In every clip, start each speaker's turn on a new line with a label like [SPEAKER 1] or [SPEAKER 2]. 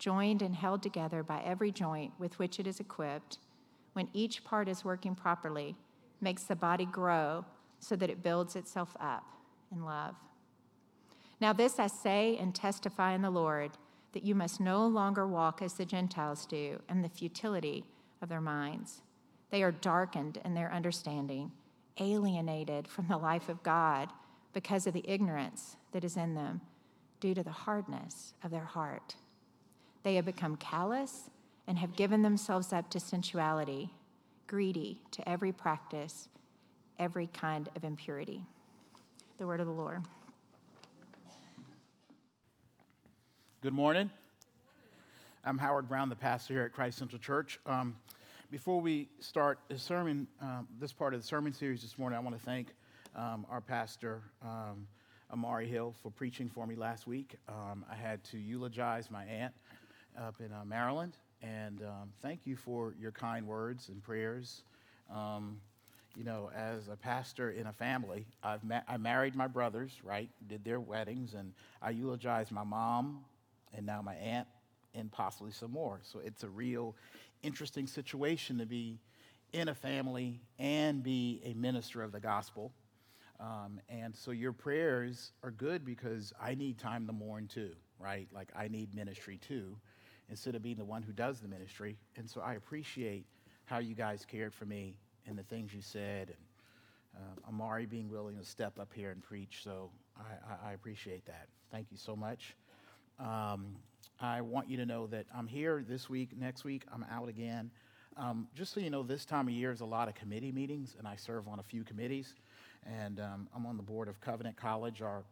[SPEAKER 1] joined and held together by every joint with which it is equipped, when each part is working properly, makes the body grow so that it builds itself up in love. Now, this I say and testify in the Lord that you must no longer walk as the Gentiles do in the futility of their minds. They are darkened in their understanding, alienated from the life of God because of the ignorance that is in them due to the hardness of their heart. They have become callous and have given themselves up to sensuality, greedy to every practice, every kind of impurity. The word of the Lord.
[SPEAKER 2] Good morning. I'm Howard Brown, the pastor here at Christ Central Church. Um, before we start the sermon, um, this part of the sermon series this morning, I want to thank um, our pastor, um, Amari Hill, for preaching for me last week. Um, I had to eulogize my aunt up in uh, Maryland, and um, thank you for your kind words and prayers. you know, as a pastor in a family, I've ma- I married my brothers, right? Did their weddings, and I eulogized my mom, and now my aunt, and possibly some more. So it's a real interesting situation to be in a family and be a minister of the gospel. Um, and so your prayers are good because I need time to mourn too, right? Like I need ministry too, instead of being the one who does the ministry. And so I appreciate how you guys cared for me and the things you said, and uh, Amari being willing to step up here and preach. So I, I, I appreciate that. Thank you so much. Um, I want you to know that I'm here this week. Next week, I'm out again. Um, just so you know, this time of year is a lot of committee meetings, and I serve on a few committees. And um, I'm on the board of Covenant College, our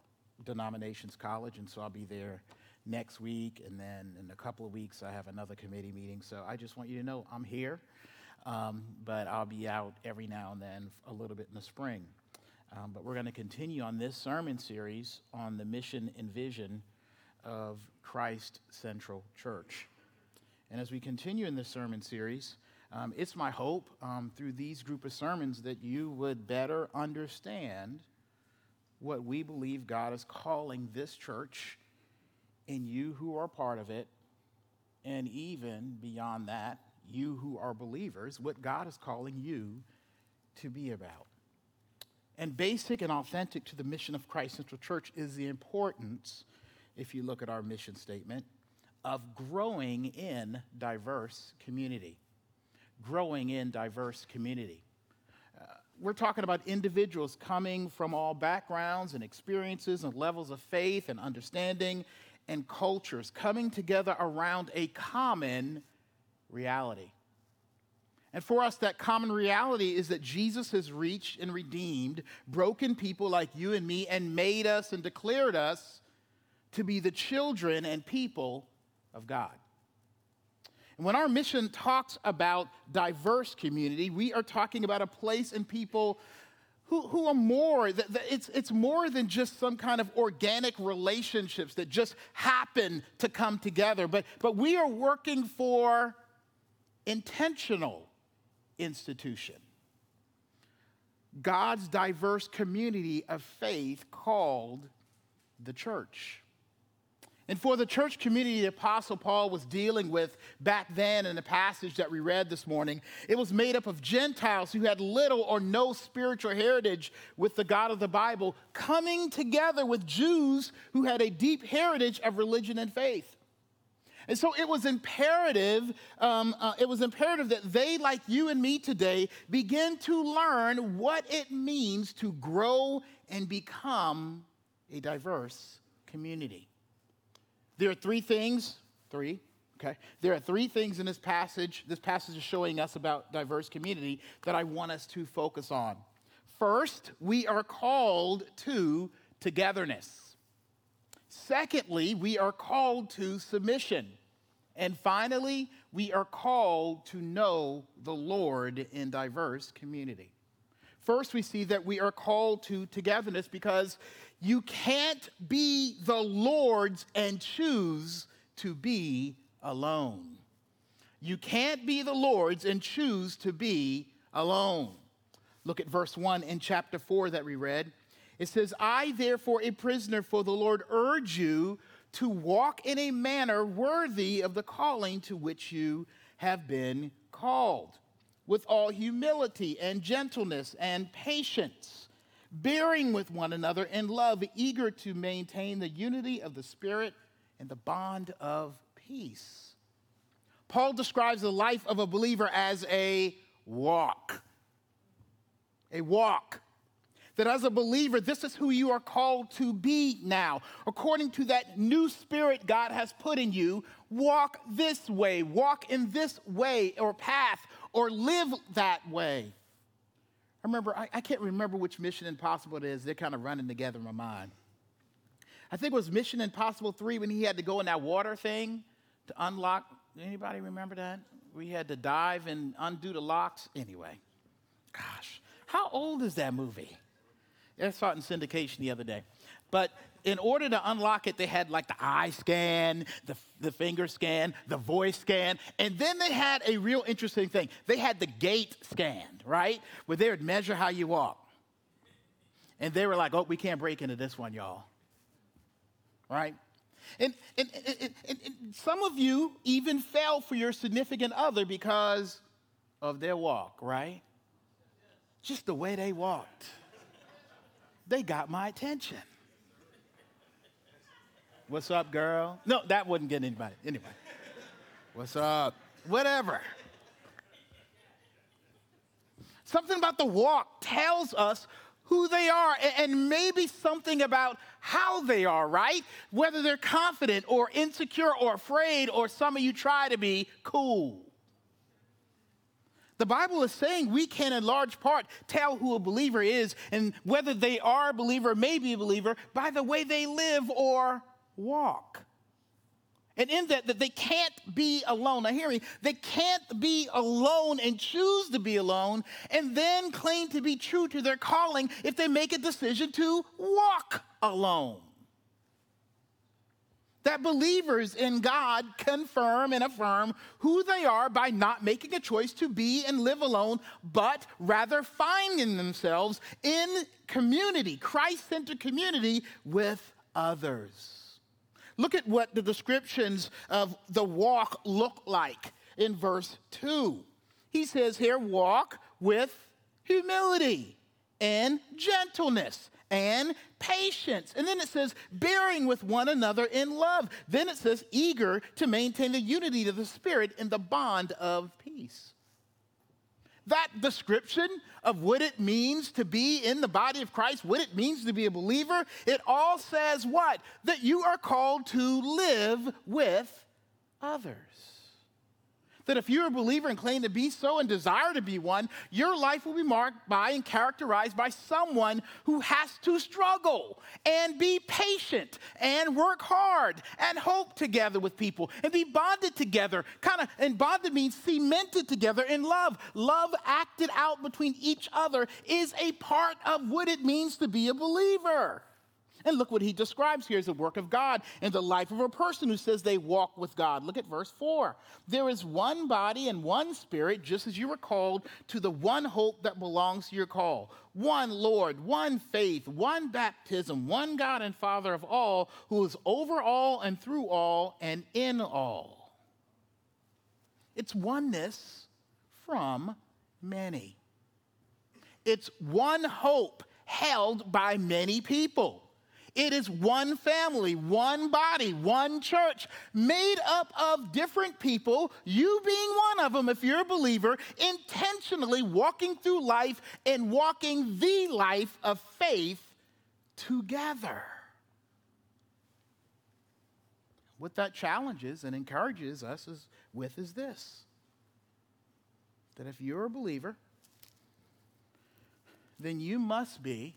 [SPEAKER 2] denomination's college, and so I'll be there next week. And then in a couple of weeks, I have another committee meeting. So I just want you to know I'm here, um, but I'll be out every now and then a little bit in the spring. Um, but we're going to continue on this sermon series on the mission and vision of Christ Central Church. And as we continue in this sermon series, um, it's my hope um, through these group of sermons that you would better understand what we believe God is calling this church and you who are part of it, and even beyond that, you who are believers, what God is calling you to be about. And basic and authentic to the mission of Christ Central Church is the importance, if you look at our mission statement, of growing in diverse community. Growing in diverse community. Uh, we're talking about individuals coming from all backgrounds and experiences and levels of faith and understanding and cultures coming together around a common reality. And for us, that common reality is that Jesus has reached and redeemed broken people like you and me and made us and declared us to be the children and people of God. And when our mission talks about diverse community, we are talking about a place and people who, who are more, it's, it's more than just some kind of organic relationships that just happen to come together, but, but we are working for intentional institution. God's diverse community of faith called the church. And for the church community the Apostle Paul was dealing with back then in the passage that we read this morning, it was made up of Gentiles who had little or no spiritual heritage with the God of the Bible, coming together with Jews who had a deep heritage of religion and faith. And so it was imperative, um, uh, it was imperative that they, like you and me today, begin to learn what it means to grow and become a diverse community. There are three things, three, okay? There are three things in this passage, this passage is showing us about diverse community that I want us to focus on. First, we are called to togetherness. Secondly, we are called to submission. And finally, we are called to know the Lord in diverse community. First, we see that we are called to togetherness because you can't be the Lord's and choose to be alone. You can't be the Lord's and choose to be alone. Look at verse 1 in chapter 4 that we read. It says, I, therefore, a prisoner for the Lord, urge you to walk in a manner worthy of the calling to which you have been called, with all humility and gentleness and patience bearing with one another in love, eager to maintain the unity of the Spirit and the bond of peace. Paul describes the life of a believer as a walk. A walk. That as a believer, this is who you are called to be now. According to that new spirit God has put in you, walk this way, walk in this way or path, or live that way. I remember, I, I can't remember which Mission Impossible it is. They're kind of running together in my mind. I think it was Mission Impossible 3 when he had to go in that water thing to unlock. Anybody remember that? We had to dive and undo the locks. Anyway, gosh, how old is that movie? I saw it in syndication the other day. But in order to unlock it, they had like the eye scan, the, the finger scan, the voice scan, and then they had a real interesting thing. They had the gait scan, right? Where they would measure how you walk. And they were like, oh, we can't break into this one, y'all. Right? And, and, and, and, some of you even fell for your significant other because of their walk, right? Just the way they walked. They got my attention. What's up, girl? No, that wouldn't get anybody. Anyway. What's up? Whatever. Something about the walk tells us who they are and maybe something about how they are, right? Whether they're confident or insecure or afraid, or some of you try to be cool. The Bible is saying we can, in large part, tell who a believer is and whether they are a believer, may be a believer, by the way they live or walk. And in that, that they can't be alone. Now, hear me, they can't be alone and choose to be alone and then claim to be true to their calling if they make a decision to walk alone. That believers in God confirm and affirm who they are by not making a choice to be and live alone, but rather finding themselves in community, Christ centered community with others. Look at what the descriptions of the walk look like. in verse 2. He says here, walk with humility and gentleness and patience. And then it says, bearing with one another in love. Then it says, eager to maintain the unity of the Spirit in the bond of peace. That description of what it means to be in the body of Christ, what it means to be a believer, it all says what? That you are called to live with others that if you're a believer and claim to be so and desire to be one, your life will be marked by and characterized by someone who has to struggle and be patient and work hard and hope together with people and be bonded together. Kind of, and bonded means cemented together in love. Love acted out between each other is a part of what it means to be a believer. And look what he describes here as the work of God in the life of a person who says they walk with God. Look at verse 4. There is one body and one spirit, just as you were called to the one hope that belongs to your call. One Lord, one faith, one baptism, one God and Father of all, who is over all and through all and in all. It's oneness from many. It's one hope held by many people. It is one family, one body, one church, made up of different people, you being one of them, if you're a believer, intentionally walking through life and walking the life of faith together. What that challenges and encourages us is, with is this that if you're a believer, then you must be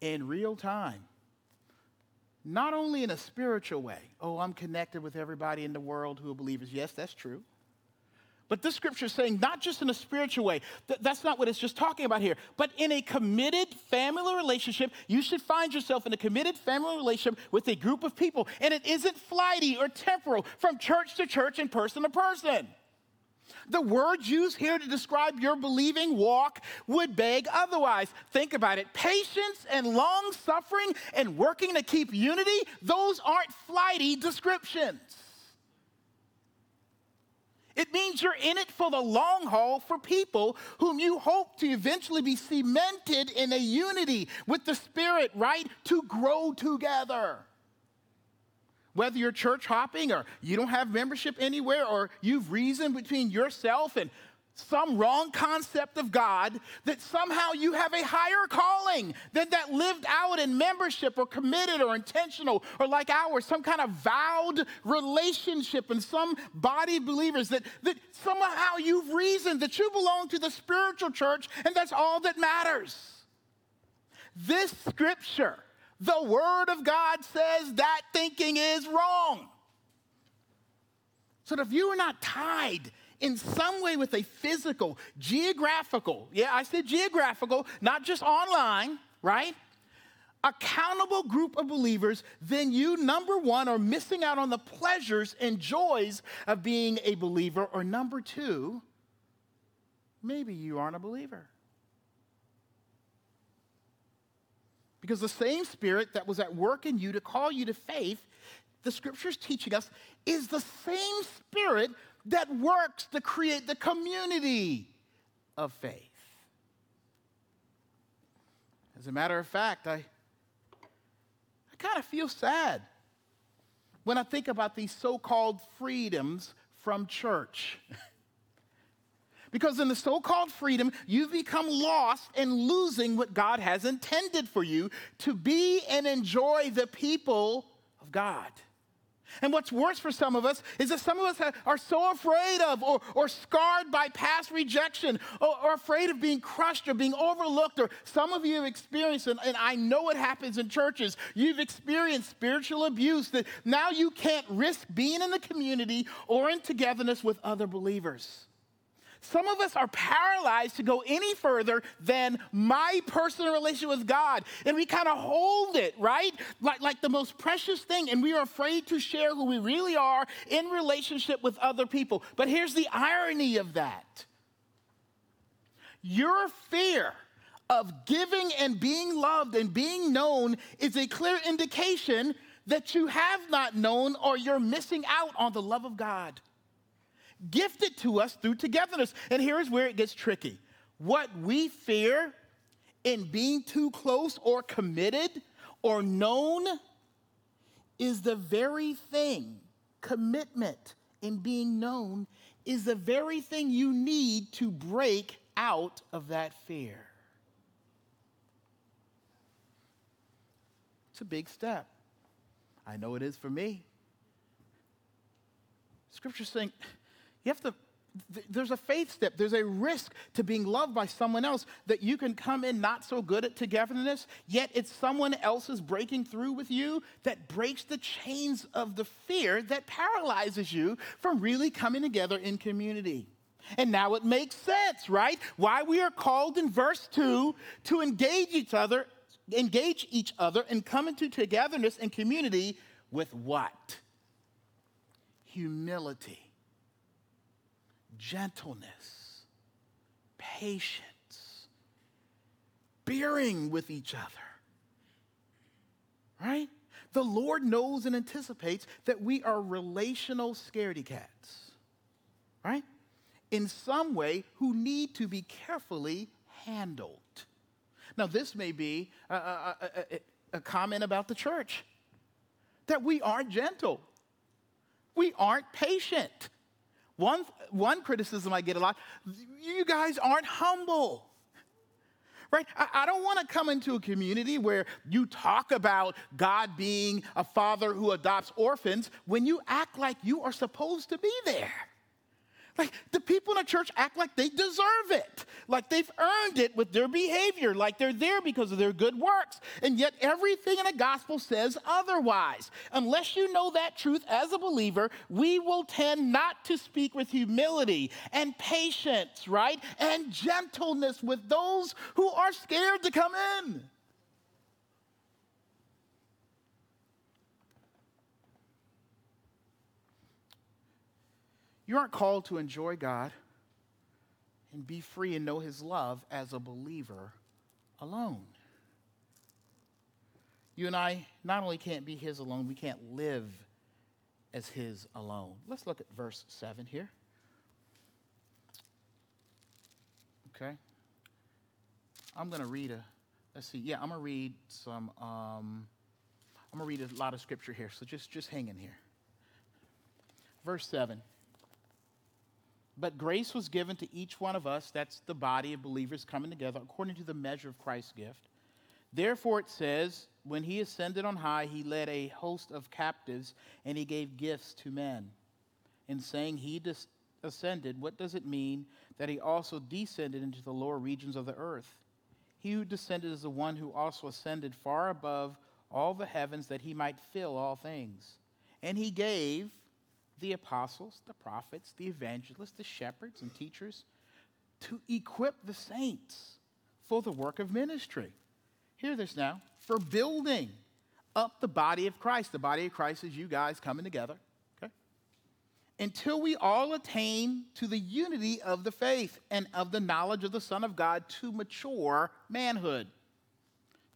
[SPEAKER 2] in real time not only in a spiritual way, oh, I'm connected with everybody in the world who are believers. Yes, that's true. But this scripture is saying not just in a spiritual way, Th- that's not what it's just talking about here, but in a committed family relationship, you should find yourself in a committed family relationship with a group of people. And it isn't flighty or temporal from church to church and person to person. The words used here to describe your believing walk would beg otherwise. Think about it. Patience and long suffering and working to keep unity, those aren't flighty descriptions. It means you're in it for the long haul for people whom you hope to eventually be cemented in a unity with the Spirit, right? To grow together. Whether you're church hopping or you don't have membership anywhere or you've reasoned between yourself and some wrong concept of God that somehow you have a higher calling than that lived out in membership or committed or intentional or like ours, some kind of vowed relationship in some body believers that, that somehow you've reasoned that you belong to the spiritual church and that's all that matters. This scripture the Word of God says that thinking is wrong. So if you are not tied in some way with a physical, geographical, yeah, I said geographical, not just online, right? Accountable group of believers, then you, number one, are missing out on the pleasures and joys of being a believer, or number two, maybe you aren't a believer. Because the same spirit that was at work in you to call you to faith, the scripture's teaching us, is the same spirit that works to create the community of faith. As a matter of fact, I, I kind of feel sad when I think about these so called freedoms from church. Because in the so called freedom, you've become lost and losing what God has intended for you to be and enjoy the people of God. And what's worse for some of us is that some of us are so afraid of or, or scarred by past rejection or, or, afraid of being crushed or being overlooked. Or some of you have experienced, and, and I know it happens in churches, you've experienced spiritual abuse that now you can't risk being in the community or in togetherness with other believers. Some of us are paralyzed to go any further than my personal relationship with God. And we kind of hold it, right? Like, like the most precious thing. And we are afraid to share who we really are in relationship with other people. But here's the irony of that your fear of giving and being loved and being known is a clear indication that you have not known or you're missing out on the love of God. Gifted to us through togetherness. And here's where it gets tricky. What we fear in being too close or committed or known is the very thing, commitment in being known is the very thing you need to break out of that fear. It's a big step. I know it is for me. Scripture's saying you have to there's a faith step. There's a risk to being loved by someone else that you can come in not so good at togetherness, yet it's someone else's breaking through with you that breaks the chains of the fear that paralyzes you from really coming together in community. And now it makes sense, right? Why we are called in verse 2 to engage each other, engage each other and come into togetherness and community with what? Humility gentleness, patience, bearing with each other. Right? The Lord knows and anticipates that we are relational scaredy cats, right? In some way, who need to be carefully handled. Now, this may be a, a, a, a comment about the church that we aren't gentle, we aren't patient one, one criticism I get a lot you guys aren't humble. Right? I, I don't want to come into a community where you talk about God being a father who adopts orphans when you act like you are supposed to be there. Like the people in the church act like they deserve it, like they've earned it with their behavior, like they're there because of their good works. And yet everything in the gospel says otherwise. Unless you know that truth as a believer, we will tend not to speak with humility and patience, right? And gentleness with those who are scared to come in. You aren't called to enjoy God and be free and know His love as a believer alone. You and I not only can't be His alone, we can't live as His alone. Let's look at verse 7 here. Okay. I'm going to read a, let's see, yeah, I'm going to read some, um, I'm going to read a lot of scripture here, so just, just hang in here. Verse 7. But grace was given to each one of us, that's the body of believers coming together, according to the measure of Christ's gift. Therefore, it says, when he ascended on high, he led a host of captives and he gave gifts to men. In saying he dis- ascended, what does it mean that he also descended into the lower regions of the earth? He who descended is the one who also ascended far above all the heavens that he might fill all things. And he gave the apostles, the prophets, the evangelists, the shepherds, and teachers to equip the saints for the work of ministry. Hear this now for building up the body of Christ. The body of Christ is you guys coming together, okay? Until we all attain to the unity of the faith and of the knowledge of the Son of God to mature manhood,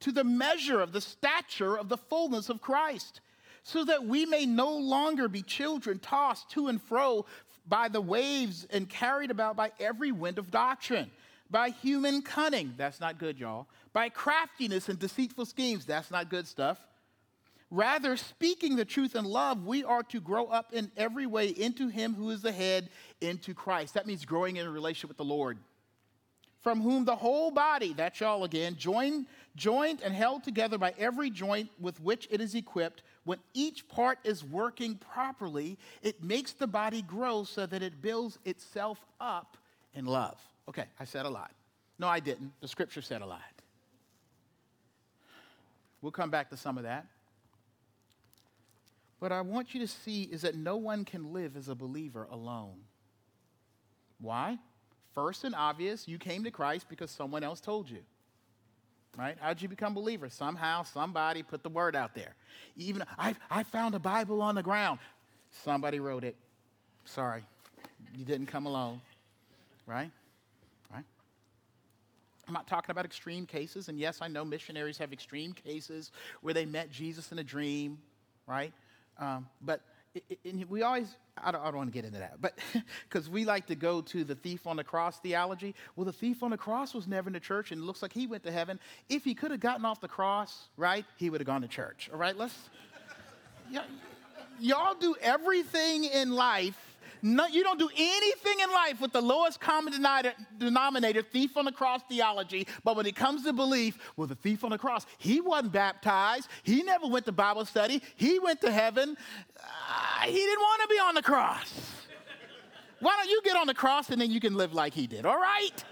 [SPEAKER 2] to the measure of the stature of the fullness of Christ so that we may no longer be children tossed to and fro by the waves and carried about by every wind of doctrine, by human cunning. That's not good, y'all. By craftiness and deceitful schemes. That's not good stuff. Rather, speaking the truth in love, we are to grow up in every way into Him who is the head, into Christ. That means growing in a relationship with the Lord. From whom the whole body, that's y'all again, joined, joined and held together by every joint with which it is equipped, when each part is working properly, it makes the body grow so that it builds itself up in love. Okay, I said a lot. No, I didn't. The scripture said a lot. We'll come back to some of that. What I want you to see is that no one can live as a believer alone. Why? First and obvious, you came to Christ because someone else told you right? How'd you become believer? Somehow, somebody put the word out there. Even I, I found a Bible on the ground. Somebody wrote it. Sorry, you didn't come alone, right? Right? I'm not talking about extreme cases, and yes, I know missionaries have extreme cases where they met Jesus in a dream, right? Um, but and we always, I don't, I don't want to get into that, but because we like to go to the thief on the cross theology. Well, the thief on the cross was never in the church, and it looks like he went to heaven. If he could have gotten off the cross, right, he would have gone to church. All right, let's, y'all do everything in life you don't do anything in life with the lowest common denominator, thief on the cross theology. But when it comes to belief, well, the thief on the cross, he wasn't baptized. He never went to Bible study. He went to heaven. Uh, he didn't want to be on the cross. Why don't you get on the cross and then you can live like he did, all right?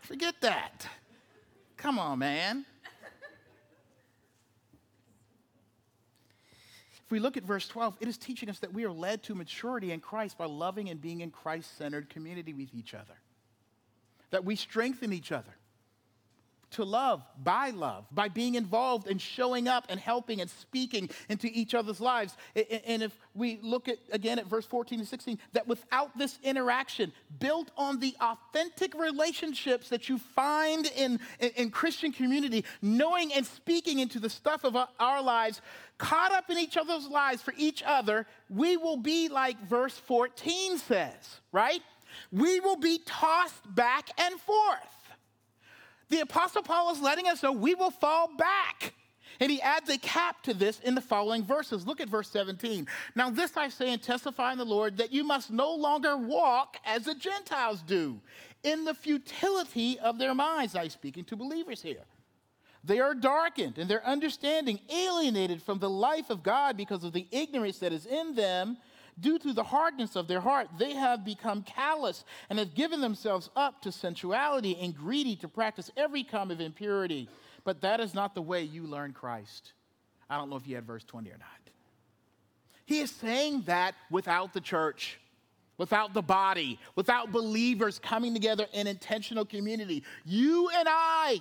[SPEAKER 2] Forget that. Come on, man. If we look at verse 12, it is teaching us that we are led to maturity in Christ by loving and being in Christ centered community with each other. That we strengthen each other to love by love, by being involved and showing up and helping and speaking into each other's lives. And if we look at again at verse 14 and 16, that without this interaction, built on the authentic relationships that you find in, in, in Christian community, knowing and speaking into the stuff of our lives, caught up in each other's lives for each other, we will be like verse 14 says, right? We will be tossed back and forth the Apostle Paul is letting us know we will fall back. And he adds a cap to this in the following verses. Look at verse 17. Now, this I say and testify in the Lord that you must no longer walk as the Gentiles do, in the futility of their minds. I'm speaking to believers here. They are darkened and their understanding alienated from the life of God because of the ignorance that is in them Due to the hardness of their heart, they have become callous and have given themselves up to sensuality and greedy to practice every kind of impurity. But that is not the way you learn Christ. I don't know if you had verse 20 or not. He is saying that without the church, without the body, without believers coming together in intentional community. You and I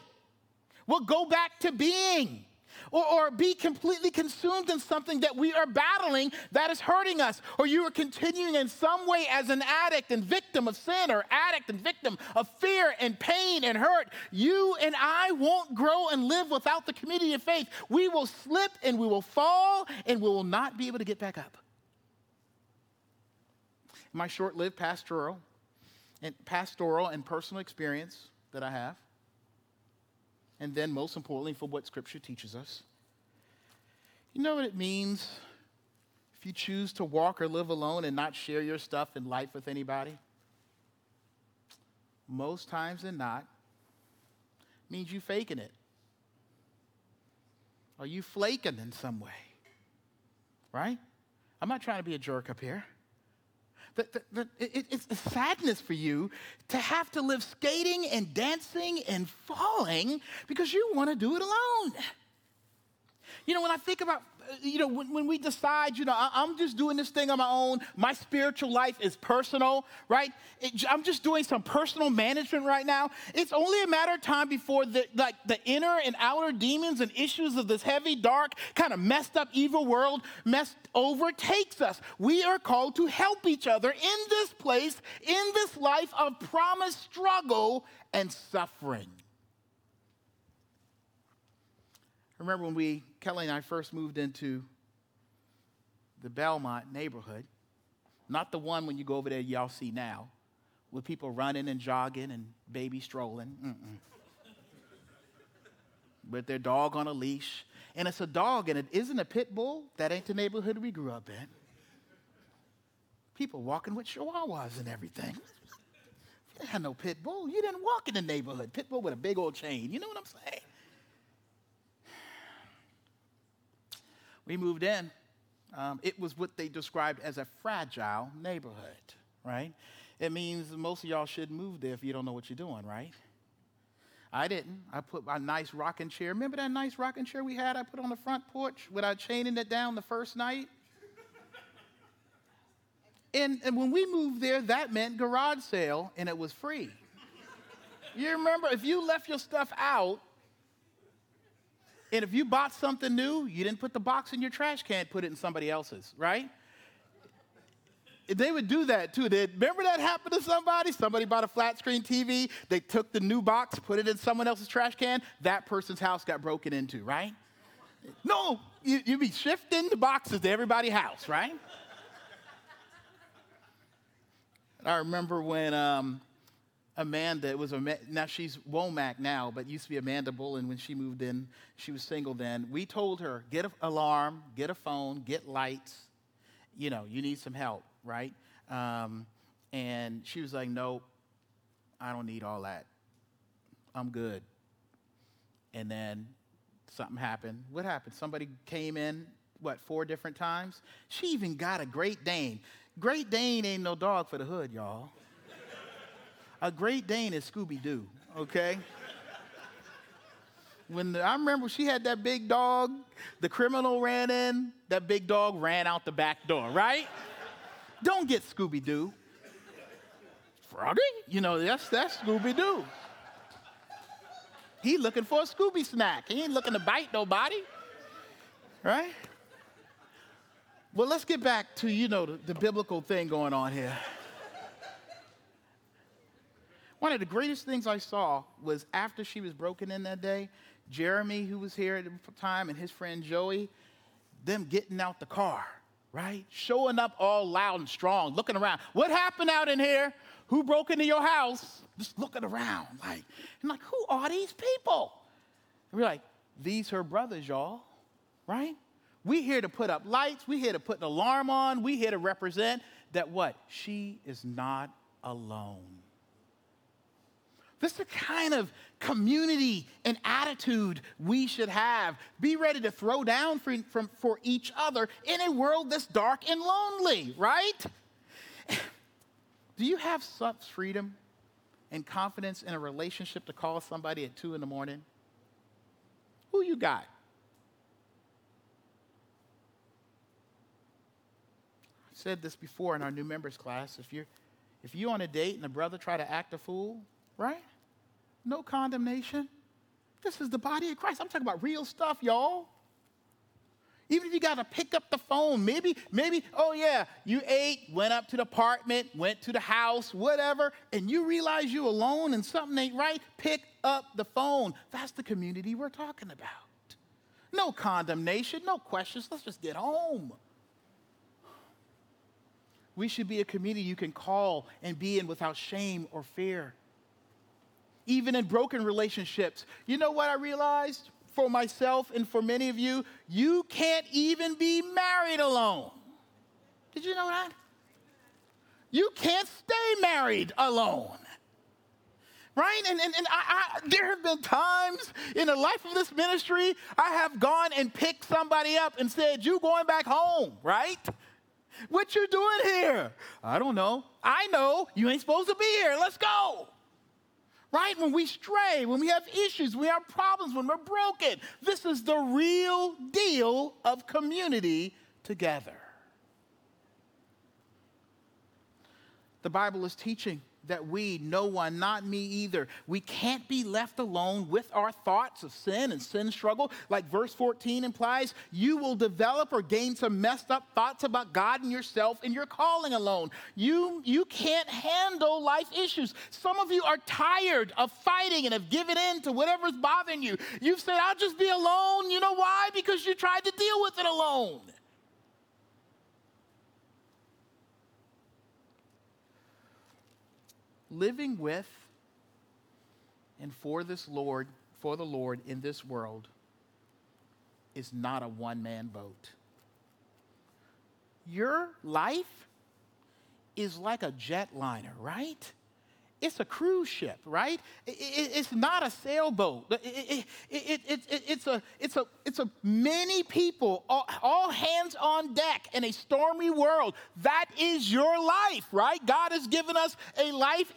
[SPEAKER 2] will go back to being or, or be completely consumed in something that we are battling that is hurting us, or you are continuing in some way as an addict and victim of sin, or addict and victim of fear and pain and hurt, you and I won't grow and live without the community of faith. We will slip and we will fall and we will not be able to get back up. My short lived pastoral and pastoral and personal experience that I have and then most importantly, for what Scripture teaches us. You know what it means if you choose to walk or live alone and not share your stuff in life with anybody? Most times than not, means you faking it. Are you flaking in some way? Right? I'm not trying to be a jerk up here it, it's a sadness for you to have to live skating and dancing and falling because you want to do it alone. You know, when I think about you know, when, when we decide, you know, I, am just doing this thing on my own, my spiritual life is personal, right? It, I'm just doing some personal management right now. It's only a matter of time before the, like, the inner and outer demons and issues of this heavy, dark, kind of messed up, evil world messed overtakes us. We are called to help each other in this place, in this life of promised struggle and suffering. Remember when we, Kelly and I first moved into the Belmont neighborhood, not the one when you go over there, y'all see now, with people running and jogging and baby strolling. Mm-mm. with their dog on a leash. And it's a dog, and it isn't a pit bull. That ain't the neighborhood we grew up in. People walking with chihuahuas and everything. You didn't have no pit bull. You didn't walk in the neighborhood. Pit bull with a big old chain. You know what I'm saying? We moved in, um, it was what they described as a fragile neighborhood, right? It means most of y'all should move there if you don't know what you're doing, right? I didn't. I put my nice rocking chair. Remember that nice rocking chair we had I put on the front porch without chaining it down the first night? and, and when we moved there, that meant garage sale and it was free. you remember, if you left your stuff out, and if you bought something new, you didn't put the box in your trash can, put it in somebody else's, right? They would do that too. They, remember that happened to somebody? Somebody bought a flat screen TV, they took the new box, put it in someone else's trash can, that person's house got broken into, right? No, you, you be shifting the boxes to everybody's house, right? I remember when um, Amanda, it was now she's Womack now, but used to be Amanda Bullen when she moved in. She was single then. We told her, get an alarm, get a phone, get lights. You know, you need some help, right? Um, and she was like, nope, I don't need all that. I'm good. And then something happened. What happened? Somebody came in, what, four different times? She even got a Great Dane. Great Dane ain't no dog for the hood, y'all. A Great Dane is Scooby Doo, okay? When the, I remember she had that big dog, the criminal ran in, that big dog ran out the back door, right? Don't get Scooby Doo. Froggy? You know, that's, that's Scooby Doo. He looking for a Scooby snack. He ain't looking to bite nobody. Right? Well, let's get back to, you know, the, the biblical thing going on here. One of the greatest things I saw was after she was broken in that day, Jeremy, who was here at the time, and his friend Joey, them getting out the car, right? Showing up all loud and strong, looking around. What happened out in here? Who broke into your house? Just looking around, like, and like, who are these people? And we're like, these her brothers, y'all, right? We here to put up lights. We here to put an alarm on. We here to represent that what? She is not alone. This is the kind of community and attitude we should have. Be ready to throw down for, from, for each other in a world that's dark and lonely, right? Do you have such freedom and confidence in a relationship to call somebody at two in the morning? Who you got? I said this before in our new members class. If you're if you on a date and a brother try to act a fool, right? No condemnation. This is the body of Christ. I'm talking about real stuff, y'all. Even if you got to pick up the phone, maybe, maybe, oh yeah, you ate, went up to the apartment, went to the house, whatever, and you realize you alone and something ain't right, pick up the phone. That's the community we're talking about. No condemnation, no questions. Let's just get home. We should be a community you can call and be in without shame or fear. Even in broken relationships. You know what I realized? for myself and for many of you, you can't even be married alone. Did you know that? You can't stay married alone. Right? And, and, and I, I, there have been times in the life of this ministry, I have gone and picked somebody up and said, You going back home, right? What you doing here? I don't know. I know you ain't supposed to be here. Let's go right? When we stray, when we have issues, we have problems, when we're broken. This is the real deal of community together. The Bible is teaching that we, no one, not me either, we can't be left alone with our thoughts of sin and sin struggle. Like verse 14 implies, you will develop or gain some messed up thoughts about God and yourself and your calling alone. You, you can't handle life issues. Some of you are tired of fighting and have given in to whatever's bothering you. You've said, I'll just be alone. You know why? Because you tried to deal with it alone. Living with and for this Lord, for the Lord in this world is not a one man boat. Your life is like a jetliner, right? It's a cruise ship, right? it's not a sailboat. it's, a, it's, a, it's a many people, all, all hands on deck in a stormy world. That is your life, right? God has given us a life,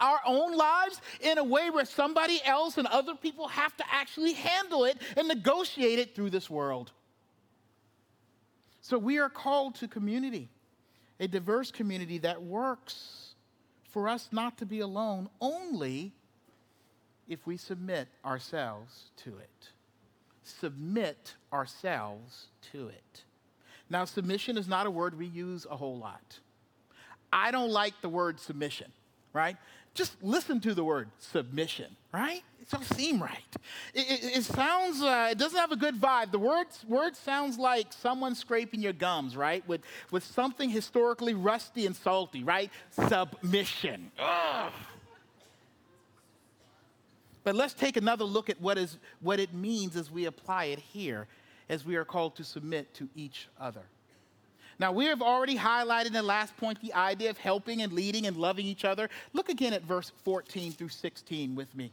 [SPEAKER 2] our own lives, in a way where somebody else and other people have to actually handle it and negotiate it through this world. So we are called to community, a diverse community that works for us not to be alone only if we submit ourselves to it. Submit ourselves to it. Now, submission is not a word we use a whole lot. I don't like the word submission, right? just listen to the word submission, right? It doesn't seem right. It, it, it sounds, uh, it doesn't have a good vibe. The word, word sounds like someone scraping your gums, right? With, with something historically rusty and salty, right? Submission. Ugh. But let's take another look at what, is, what it means as we apply it here, as we are called to submit to each other. Now, we have already highlighted in the last point the idea of helping and leading and loving each other. Look again at verse 14 through 16 with me.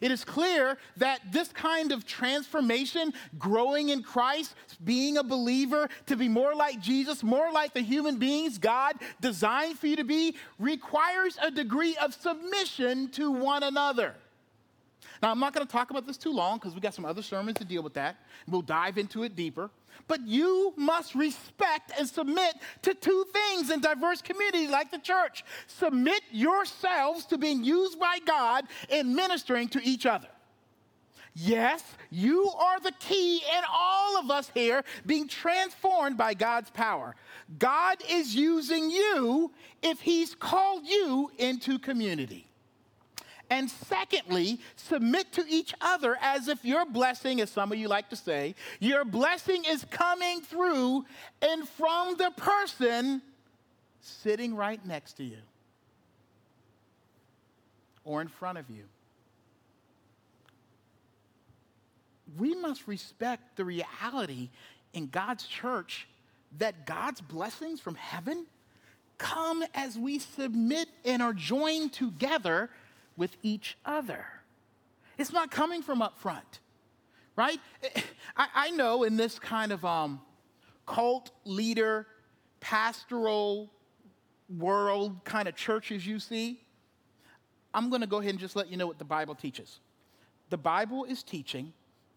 [SPEAKER 2] It is clear that this kind of transformation, growing in Christ, being a believer, to be more like Jesus, more like the human beings God designed for you to be, requires a degree of submission to one another. Now, I'm not going to talk about this too long because we got some other sermons to deal with that. We'll dive into it deeper. But you must respect and submit to two things in diverse communities like the church. Submit yourselves to being used by God in ministering to each other. Yes, you are the key in all of us here being transformed by God's power. God is using you if He's called you into community. And secondly, submit to each other as if your blessing, as some of you like to say, your blessing is coming through and from the person sitting right next to you or in front of you. We must respect the reality in God's church that God's blessings from heaven come as we submit and are joined together with each other. It's not coming from up front, right? I, I know in this kind of um, cult leader, pastoral world kind of churches you see, I'm going to go ahead and just let you know what the Bible teaches. The Bible is teaching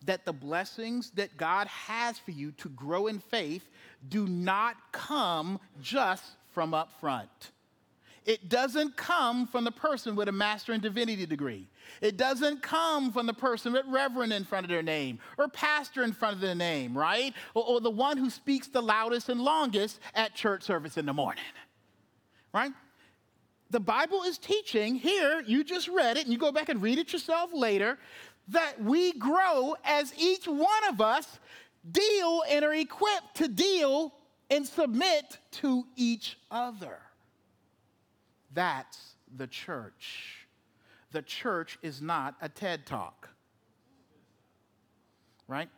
[SPEAKER 2] that the blessings that God has for you to grow in faith do not come just from up front. It doesn't come from the person with a master in divinity degree. It doesn't come from the person with reverend in front of their name or pastor in front of their name, right? Or, or the one who speaks the loudest and longest at church service in the morning, right? The Bible is teaching here, you just read it, and you go back and read it yourself later, that we grow as each one of us deal and are equipped to deal and submit to each other. That's the church. The church is not a TED talk. Right?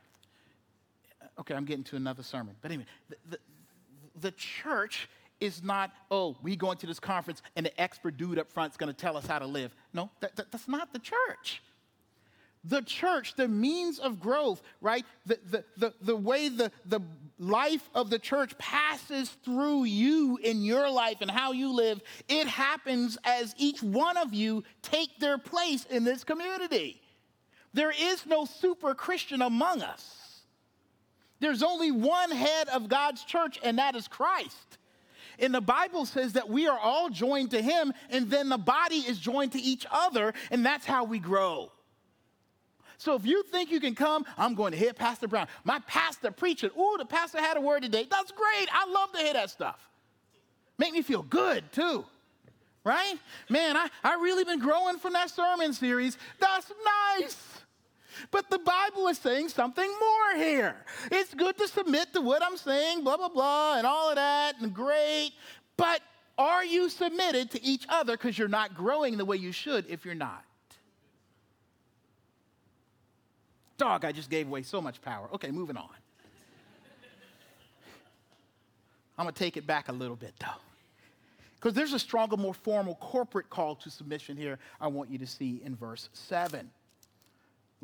[SPEAKER 2] Okay, I'm getting to another sermon. But anyway, the, the, the church is not, oh, we going to this conference and the expert dude up front is going to tell us how to live. No, that, that, that's not the church the church, the means of growth, right? The, the, the, the way the, the life of the church passes through you in your life and how you live, it happens as each one of you take their place in this community. There is no super Christian among us. There's only one head of God's church, and that is Christ. And the Bible says that we are all joined to Him, and then the body is joined to each other, and that's how we grow. So if you think you can come, I'm going to hear Pastor Brown. My pastor preaching. Ooh, the pastor had a word today. That's great. I love to hear that stuff. Make me feel good too. Right? Man, I, I really been growing from that sermon series. That's nice. But the Bible is saying something more here. It's good to submit to what I'm saying, blah, blah, blah, and all of that, and great. But are you submitted to each other because you're not growing the way you should if you're not? Dog, I just gave away so much power. Okay, moving on. I'm going to take it back a little bit, though. Because there's a stronger, more formal corporate call to submission here I want you to see in verse 7.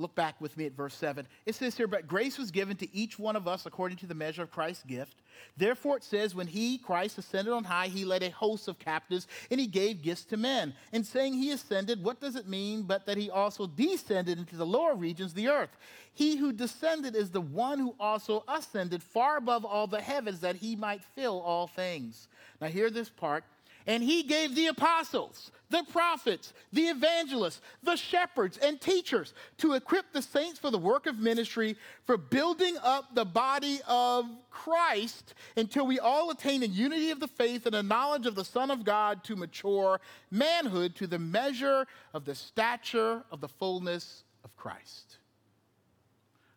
[SPEAKER 2] Look back with me at verse 7. It says here, But grace was given to each one of us according to the measure of Christ's gift. Therefore, it says, When he, Christ, ascended on high, he led a host of captives and he gave gifts to men. And saying he ascended, what does it mean but that he also descended into the lower regions of the earth? He who descended is the one who also ascended far above all the heavens that he might fill all things. Now, hear this part. And he gave the apostles, the prophets, the evangelists, the shepherds, and teachers to equip the saints for the work of ministry, for building up the body of Christ until we all attain the unity of the faith and a knowledge of the Son of God to mature manhood to the measure of the stature of the fullness of Christ.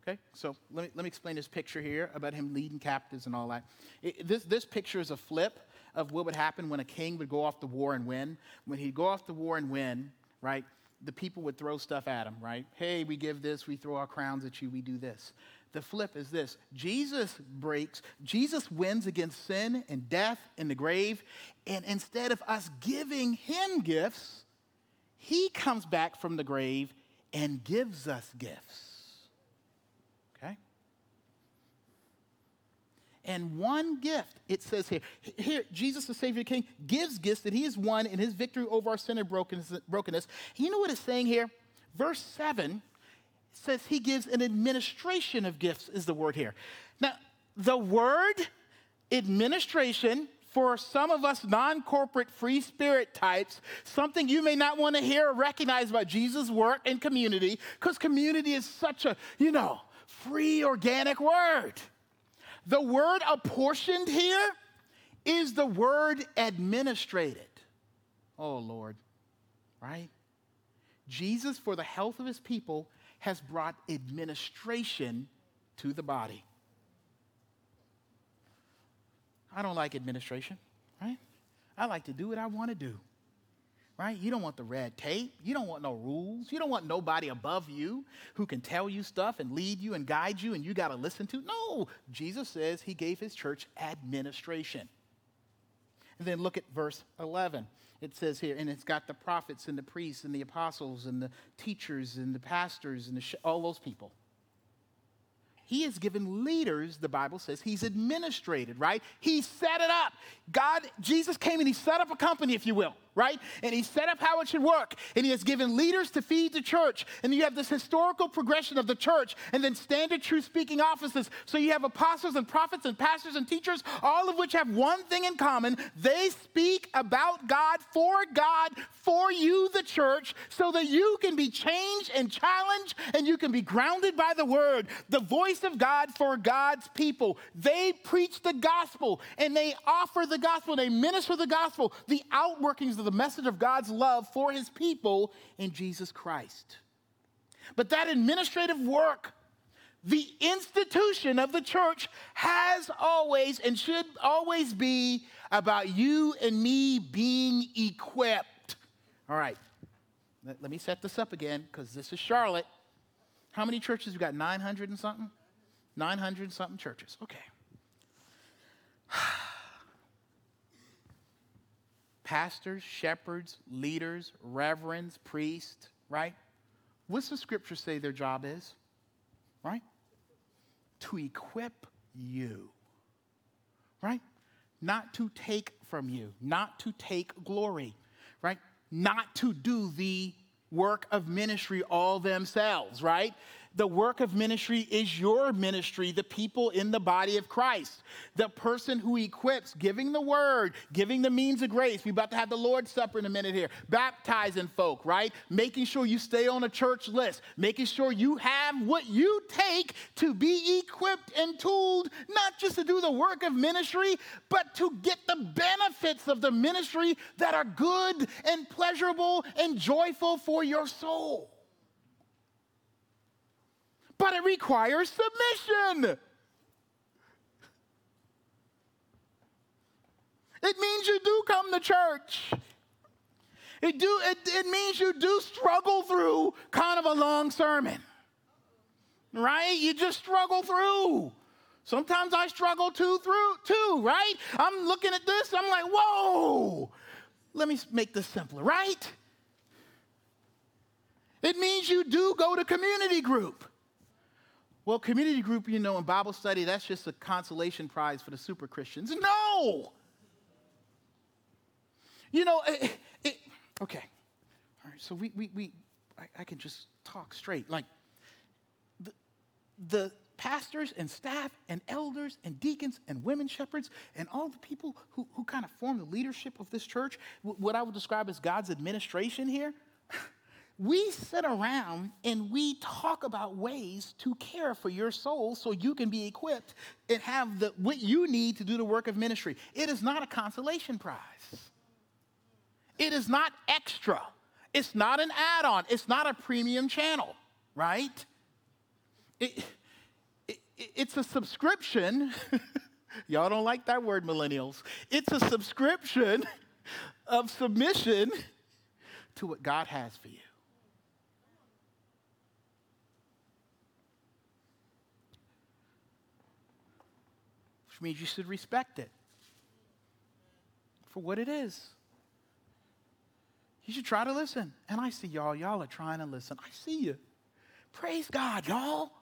[SPEAKER 2] Okay, so let me, let me explain this picture here about him leading captives and all that. It, this, this picture is a flip of what would happen when a king would go off to war and win. When he'd go off to war and win, right, the people would throw stuff at him, right? Hey, we give this, we throw our crowns at you, we do this. The flip is this Jesus breaks, Jesus wins against sin and death and the grave. And instead of us giving him gifts, he comes back from the grave and gives us gifts. And one gift, it says here, here, Jesus, the Savior King, gives gifts that he has won in his victory over our sin and brokenness. You know what it's saying here? Verse 7 says he gives an administration of gifts, is the word here. Now, the word administration for some of us non corporate free spirit types, something you may not want to hear or recognize about Jesus' work and community, because community is such a, you know, free organic word. The word apportioned here is the word administrated. Oh, Lord, right? Jesus, for the health of his people, has brought administration to the body. I don't like administration, right? I like to do what I want to do right? You don't want the red tape. You don't want no rules. You don't want nobody above you who can tell you stuff and lead you and guide you and you got to listen to. No, Jesus says he gave his church administration. And then look at verse 11. It says here, and it's got the prophets and the priests and the apostles and the teachers and the pastors and the sh- all those people. He has given leaders, the Bible says, he's administrated, right? He set it up. God, Jesus came and he set up a company, if you will right? And he set up how it should work. And he has given leaders to feed the church. And you have this historical progression of the church and then standard truth speaking offices. So you have apostles and prophets and pastors and teachers, all of which have one thing in common. They speak about God for God, for you, the church, so that you can be changed and challenged and you can be grounded by the word, the voice of God for God's people. They preach the gospel and they offer the gospel, they minister the gospel, the outworkings of the message of God's love for his people in Jesus Christ. But that administrative work, the institution of the church, has always and should always be about you and me being equipped. All right, let, let me set this up again because this is Charlotte. How many churches? We got 900 and something? 900 and something churches. Okay. pastors, shepherds, leaders, reverends, priests, right? What's the scripture say their job is? Right? To equip you. Right? Not to take from you, not to take glory, right? Not to do the work of ministry all themselves, right? The work of ministry is your ministry, the people in the body of Christ. The person who equips, giving the word, giving the means of grace. We're about to have the Lord's Supper in a minute here. Baptizing folk, right? Making sure you stay on a church list, making sure you have what you take to be equipped and tooled, not just to do the work of ministry, but to get the benefits of the ministry that are good and pleasurable and joyful for your soul but it requires submission. It means you do come to church. It, do, it, it means you do struggle through kind of a long sermon, right? You just struggle through. Sometimes I struggle too, through too, right? I'm looking at this, I'm like, whoa. Let me make this simpler, right? It means you do go to community group. Well, community group, you know, in Bible study, that's just a consolation prize for the super Christians. No! You know, it, it, okay. All right, so we, we, we I, I can just talk straight. Like, the, the pastors and staff and elders and deacons and women shepherds and all the people who, who kind of form the leadership of this church, what I would describe as God's administration here, we sit around and we talk about ways to care for your soul so you can be equipped and have the, what you need to do the work of ministry. It is not a consolation prize. It is not extra. It's not an add on. It's not a premium channel, right? It, it, it's a subscription. Y'all don't like that word, millennials. It's a subscription of submission to what God has for you. Which means you should respect it for what it is. You should try to listen. And I see y'all, y'all are trying to listen. I see you. Praise God, y'all.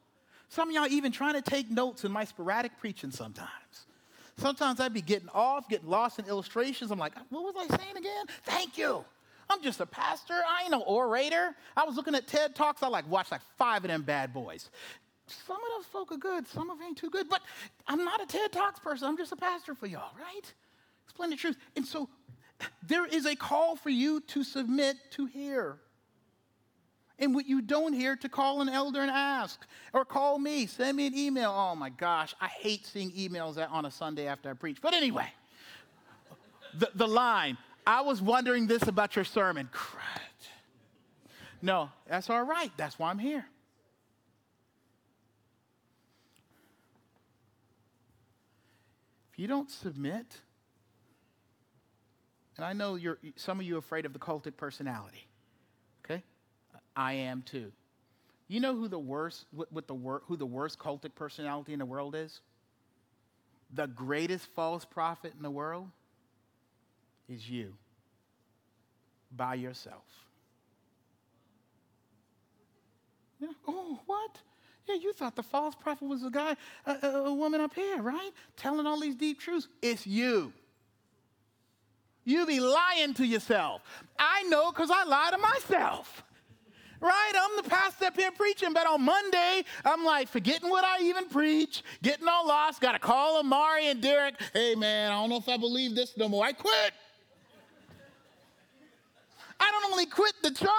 [SPEAKER 2] Some of y'all even trying to take notes in my sporadic preaching sometimes. Sometimes I'd be getting off, getting lost in illustrations. I'm like, what was I saying again? Thank you. I'm just a pastor. I ain't no orator. I was looking at TED Talks. I like watched like five of them bad boys. Some of those folk are good, some of them ain't too good. But I'm not a TED Talks person. I'm just a pastor for y'all, right? Explain the truth. And so there is a call for you to submit to hear. And what you don't hear, to call an elder and ask, or call me, send me an email. Oh my gosh, I hate seeing emails on a Sunday after I preach. But anyway, the, the line, I was wondering this about your sermon. Crud. No, that's all right. That's why I'm here. If you don't submit, and I know you're, some of you are afraid of the cultic personality. Okay? I am too. You know who the worst, what, the wor- who the worst cultic personality in the world is? The greatest false prophet in the world is you by yourself. Yeah. Oh, what? Yeah, you thought the false prophet was a guy, a, a woman up here, right? Telling all these deep truths. It's you. You be lying to yourself. I know because I lie to myself. Right? I'm the pastor up here preaching, but on Monday, I'm like forgetting what I even preach, getting all lost, got to call Amari and Derek. Hey, man, I don't know if I believe this no more. I quit. I don't only quit the church.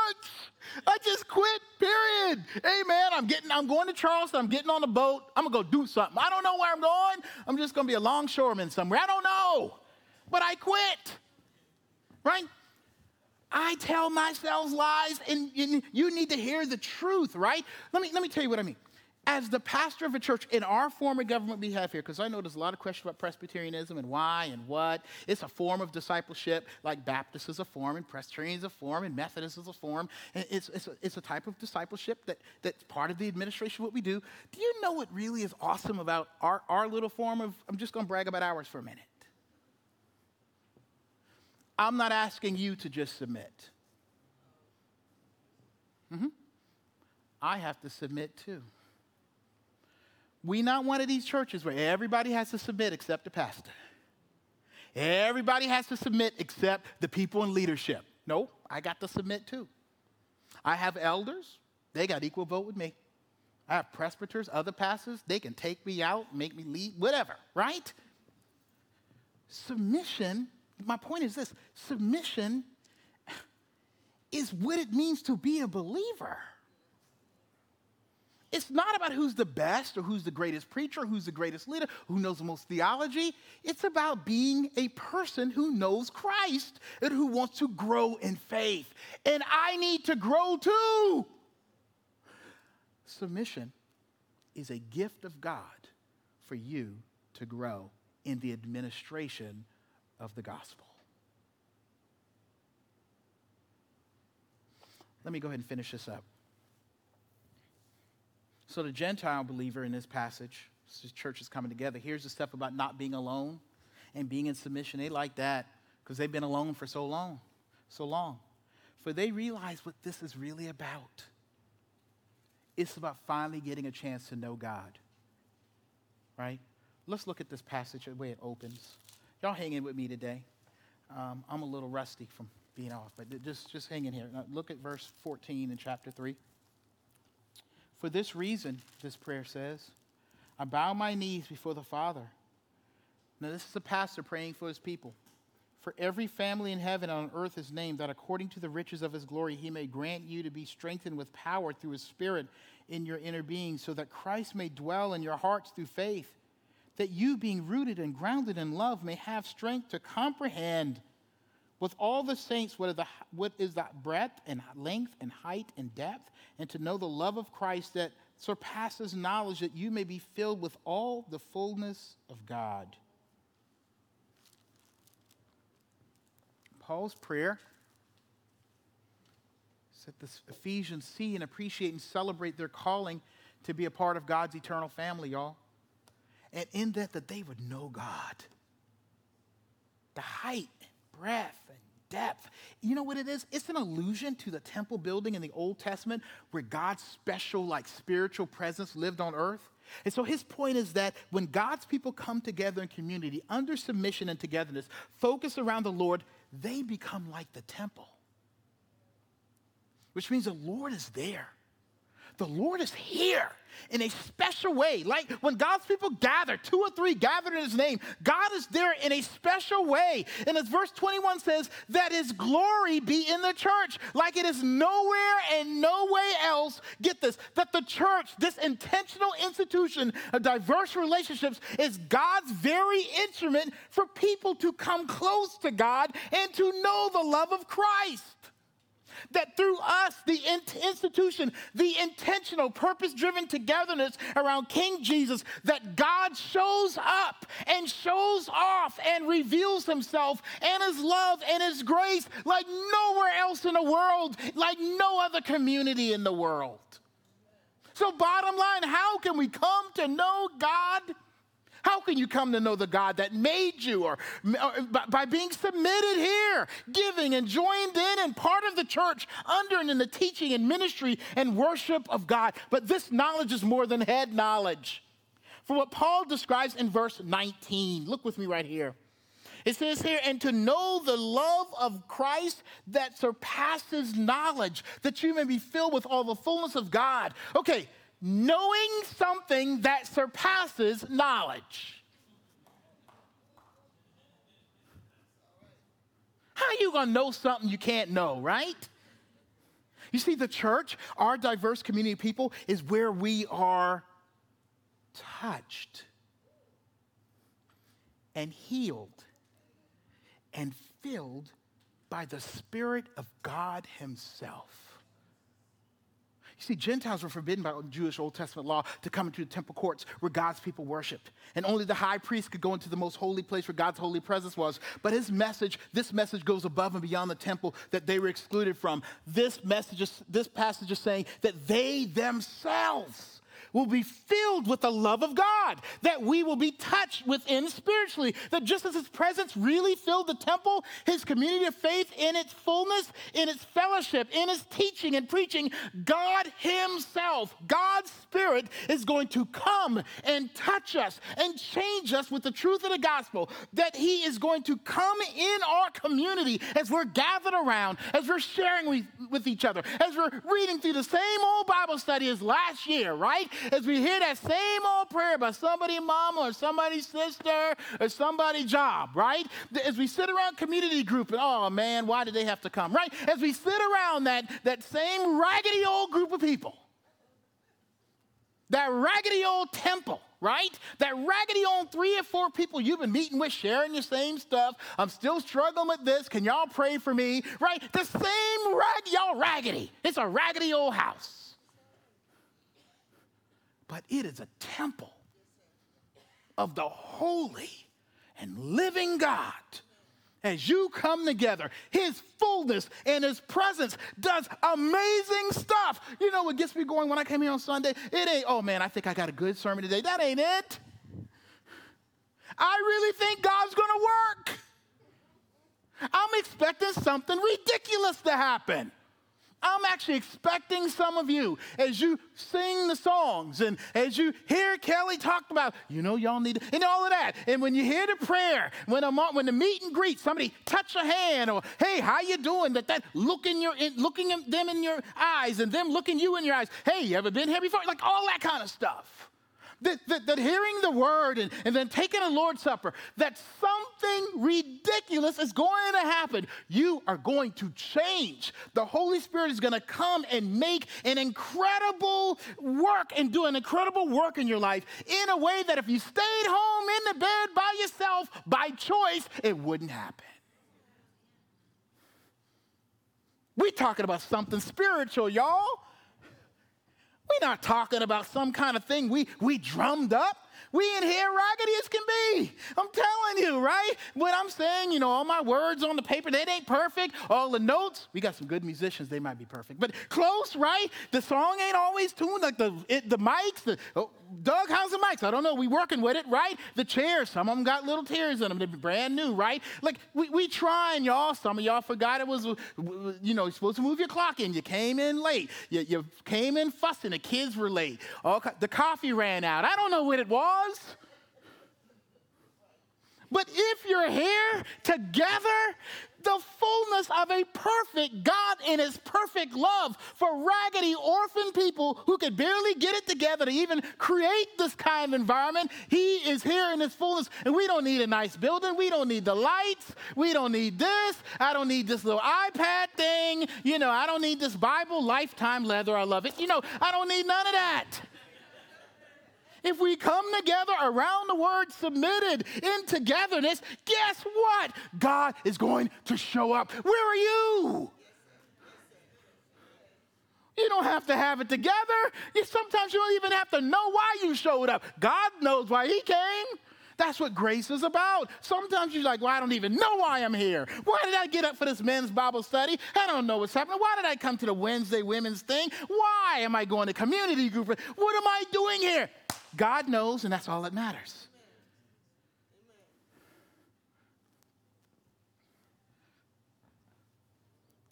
[SPEAKER 2] I just quit, period. Hey man, I'm getting, I'm going to Charleston, I'm getting on the boat, I'm gonna go do something. I don't know where I'm going. I'm just gonna be a longshoreman somewhere. I don't know. But I quit right? I tell myself lies, and, you need to hear the truth, right? Let me, let me tell you what I mean. As the pastor of a church in our form of government we have here, because I know there's a lot of questions about Presbyterianism and why and what. It's a form of discipleship, like Baptist is a form, and Presbyterian is a form, and Methodist is a form. And it's, it's, a, it's a type of discipleship that, that's part of the administration what we do. Do you know what really is awesome about our, our little form of, I'm just going to brag about ours for a minute. I'm not asking you to just submit. Mm-hmm. I have to submit too. We not one of these churches where everybody has to submit except the pastor. Everybody has to submit except the people in leadership. No, I got to submit too. I have elders, they got equal vote with me. I have presbyters, other pastors, they can take me out, make me leave, whatever, right? Submission my point is this submission is what it means to be a believer. It's not about who's the best or who's the greatest preacher, who's the greatest leader, who knows the most theology. It's about being a person who knows Christ and who wants to grow in faith. And I need to grow too. Submission is a gift of God for you to grow in the administration of the gospel. Let me go ahead and finish this up. So, the Gentile believer in this passage, this church is coming together. Here's the stuff about not being alone and being in submission. They like that because they've been alone for so long, so long. For they realize what this is really about. It's about finally getting a chance to know God. Right? Let's look at this passage, the way it opens. Y'all hanging with me today. Um, I'm a little rusty from being off, but just, just hang in here. Now look at verse 14 in chapter 3. For this reason, this prayer says, I bow my knees before the Father. Now, this is a pastor praying for his people. For every family in heaven and on earth is named, that according to the riches of his glory, he may grant you to be strengthened with power through his Spirit in your inner being, so that Christ may dwell in your hearts through faith, that you, being rooted and grounded in love, may have strength to comprehend with all the saints what is the, what is the breadth and length and height and depth, and to know the love of Christ that surpasses knowledge, that you may be filled with all the fullness of God. Paul's prayer is that the Ephesians see and appreciate and celebrate their calling to be a part of God's eternal family, y'all. And in that, that they would know God. The height breadth and depth. You know what it is? It's an allusion to the temple building in the Old Testament where God's special, like spiritual presence lived on earth. And so his point is that when God's people come together in community under submission and togetherness, focus around the Lord, they become like the temple, which means the Lord is there. The Lord is here in a special way. Like when God's people gather, two or three gathered in his name, God is there in a special way. And as verse 21 says, that his glory be in the church, like it is nowhere and no way else. Get this, that the church, this intentional institution of diverse relationships, is God's very instrument for people to come close to God and to know the love of Christ that through us, the institution, the intentional, purpose driven togetherness around King Jesus, that God shows up and shows off and reveals himself and his love and his grace like nowhere else in the world, like no other community in the world. So, bottom line, how can we come to know God? How can you come to know the God that made you or, uh, or by being submitted here, giving and joined in and part of the church under and in the teaching and ministry and worship of God? But this knowledge is more than head knowledge. For what Paul describes in verse 19, look with me right here. It says here, and to know the love of Christ that surpasses knowledge, that you may be filled with all the fullness of God. Okay, knowing something that surpasses knowledge. How are you going to know something you can't know, right? You see, the church, our diverse community of people, is where we are touched and healed and filled by the Spirit of God Himself. See, Gentiles were forbidden by Jewish Old Testament law to come into the temple courts where God's people worshiped. And only the high priest could go into the most holy place where God's holy presence was. But his message, this message goes above and beyond the temple that they were excluded from. This message, is, this passage is saying that they themselves will be filled with the love of God, that we will be touched within spiritually. That just as His presence really filled the temple, His community of faith in its fullness, in its fellowship, in His teaching and preaching, God Himself, God's Spirit, is going to come and touch us and change us with the truth of the gospel. That He is going to come in our community as we're gathered around, as we're sharing with, with each other, as we're reading through the same old Bible study as last year, right? As we hear that same old prayer by somebody's mama or somebody's sister or somebody's job, right? As we sit around community group and, oh man, why did they have to come, right? As we sit around that, that same raggedy old group of people, that raggedy old temple, right? That raggedy old three or four people you've been meeting with, sharing the same stuff. I'm still struggling with this. Can y'all pray for me? Right? The same rag, y'all raggedy. It's a raggedy old house but it is a temple of the holy and living God. As you come together, His fullness and His presence does amazing stuff. You know what gets me going when I came here on Sunday? It ain't, oh man, I think I got a good sermon today. That ain't it. I really think God's gonna work. I'm expecting something ridiculous to happen. I'm actually expecting some of you as you sing the songs and as you hear Kelly talk about, you know, y'all need, and all of that. And when you hear the prayer, when, a, when the meet and greet, somebody touch a hand or, hey, how you doing? That that look in your, in, looking them in your eyes and them looking you in your eyes. Hey, you ever been here before? Like all that kind of stuff that, that, that hearing the word and, and then taking a Lord's Supper, that something ridiculous is going to happen. You are going to change. The Holy Spirit is going to come and make an incredible work and do an incredible work in your life in a way that if you stayed home in the bed by yourself by choice, it wouldn't happen. We're talking about something spiritual, y'all. We're not talking about some kind of thing we, we drummed up. We in here raggedy as can be. I'm telling you, right? What I'm saying, you know, all my words on the paper, they ain't perfect. All the notes, we got some good musicians, they might be perfect. But close, right? The song ain't always tuned, like the, it, the mics, the, oh, Doug, how's the mics? I don't know. We working with it, right? The chairs, some of them got little tears in them. They're brand new, right? Like, we, we trying, y'all. Some of y'all forgot it was, you know, you're supposed to move your clock in. You came in late. You, you came in fussing. The kids were late. All, the coffee ran out. I don't know what it was. But if you're here together, the fullness of a perfect God in his perfect love for raggedy orphan people who could barely get it together to even create this kind of environment. He is here in his fullness, and we don't need a nice building. We don't need the lights. We don't need this. I don't need this little iPad thing. You know, I don't need this Bible, lifetime leather. I love it. You know, I don't need none of that. If we come together around the word submitted in togetherness, guess what? God is going to show up. Where are you? You don't have to have it together. You, sometimes you don't even have to know why you showed up. God knows why He came. That's what grace is about. Sometimes you're like, well, I don't even know why I'm here. Why did I get up for this men's Bible study? I don't know what's happening. Why did I come to the Wednesday women's thing? Why am I going to community group? What am I doing here? God knows, and that's all that matters.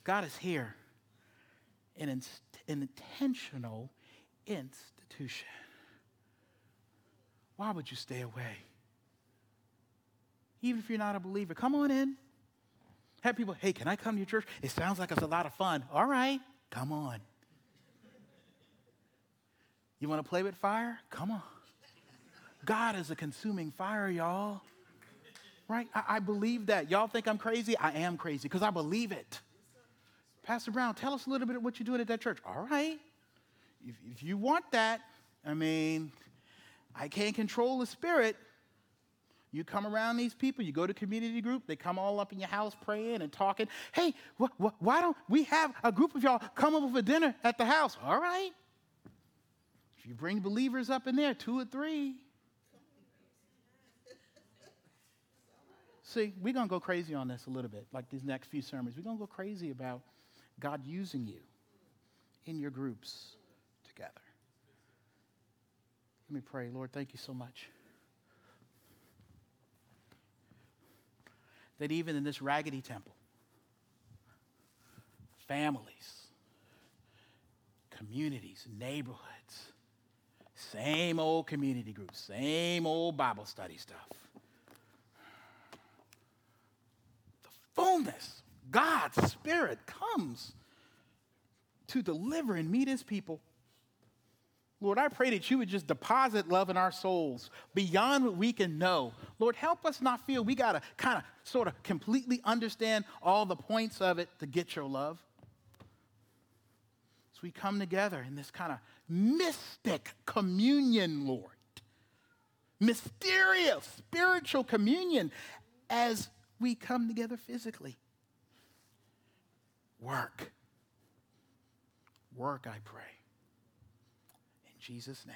[SPEAKER 2] God is here in an intentional institution. Why would you stay away? Even if you're not a believer, come on in. Have people, hey, can I come to your church? It sounds like it's a lot of fun. All right, come on. You want to play with fire? Come on. God is a consuming fire, y'all. Right? I, I believe that. Y'all think I'm crazy? I am crazy because I believe it. Pastor Brown, tell us a little bit of what you're doing at that church. All right. If, if you want that, I mean, I can't control the spirit. You come around these people, you go to community group, they come all up in your house praying and talking. Hey, wh- wh- why don't we have a group of y'all come over for dinner at the house? All right. If you bring believers up in there, two or three. See, we're going to go crazy on this a little bit, like these next few sermons. We're going to go crazy about God using you in your groups together. Let me pray. Lord, thank you so much. That even in this raggedy temple, families, communities, neighborhoods, same old community groups, same old Bible study stuff. The fullness, God's Spirit comes to deliver and meet his people. Lord, I pray that you would just deposit love in our souls beyond what we can know. Lord, help us not feel we got to kind of sort of completely understand all the points of it to get your love. So we come together in this kind of mystic communion, Lord. Mysterious spiritual communion as we come together physically. Work. Work, I pray. In Jesus' name.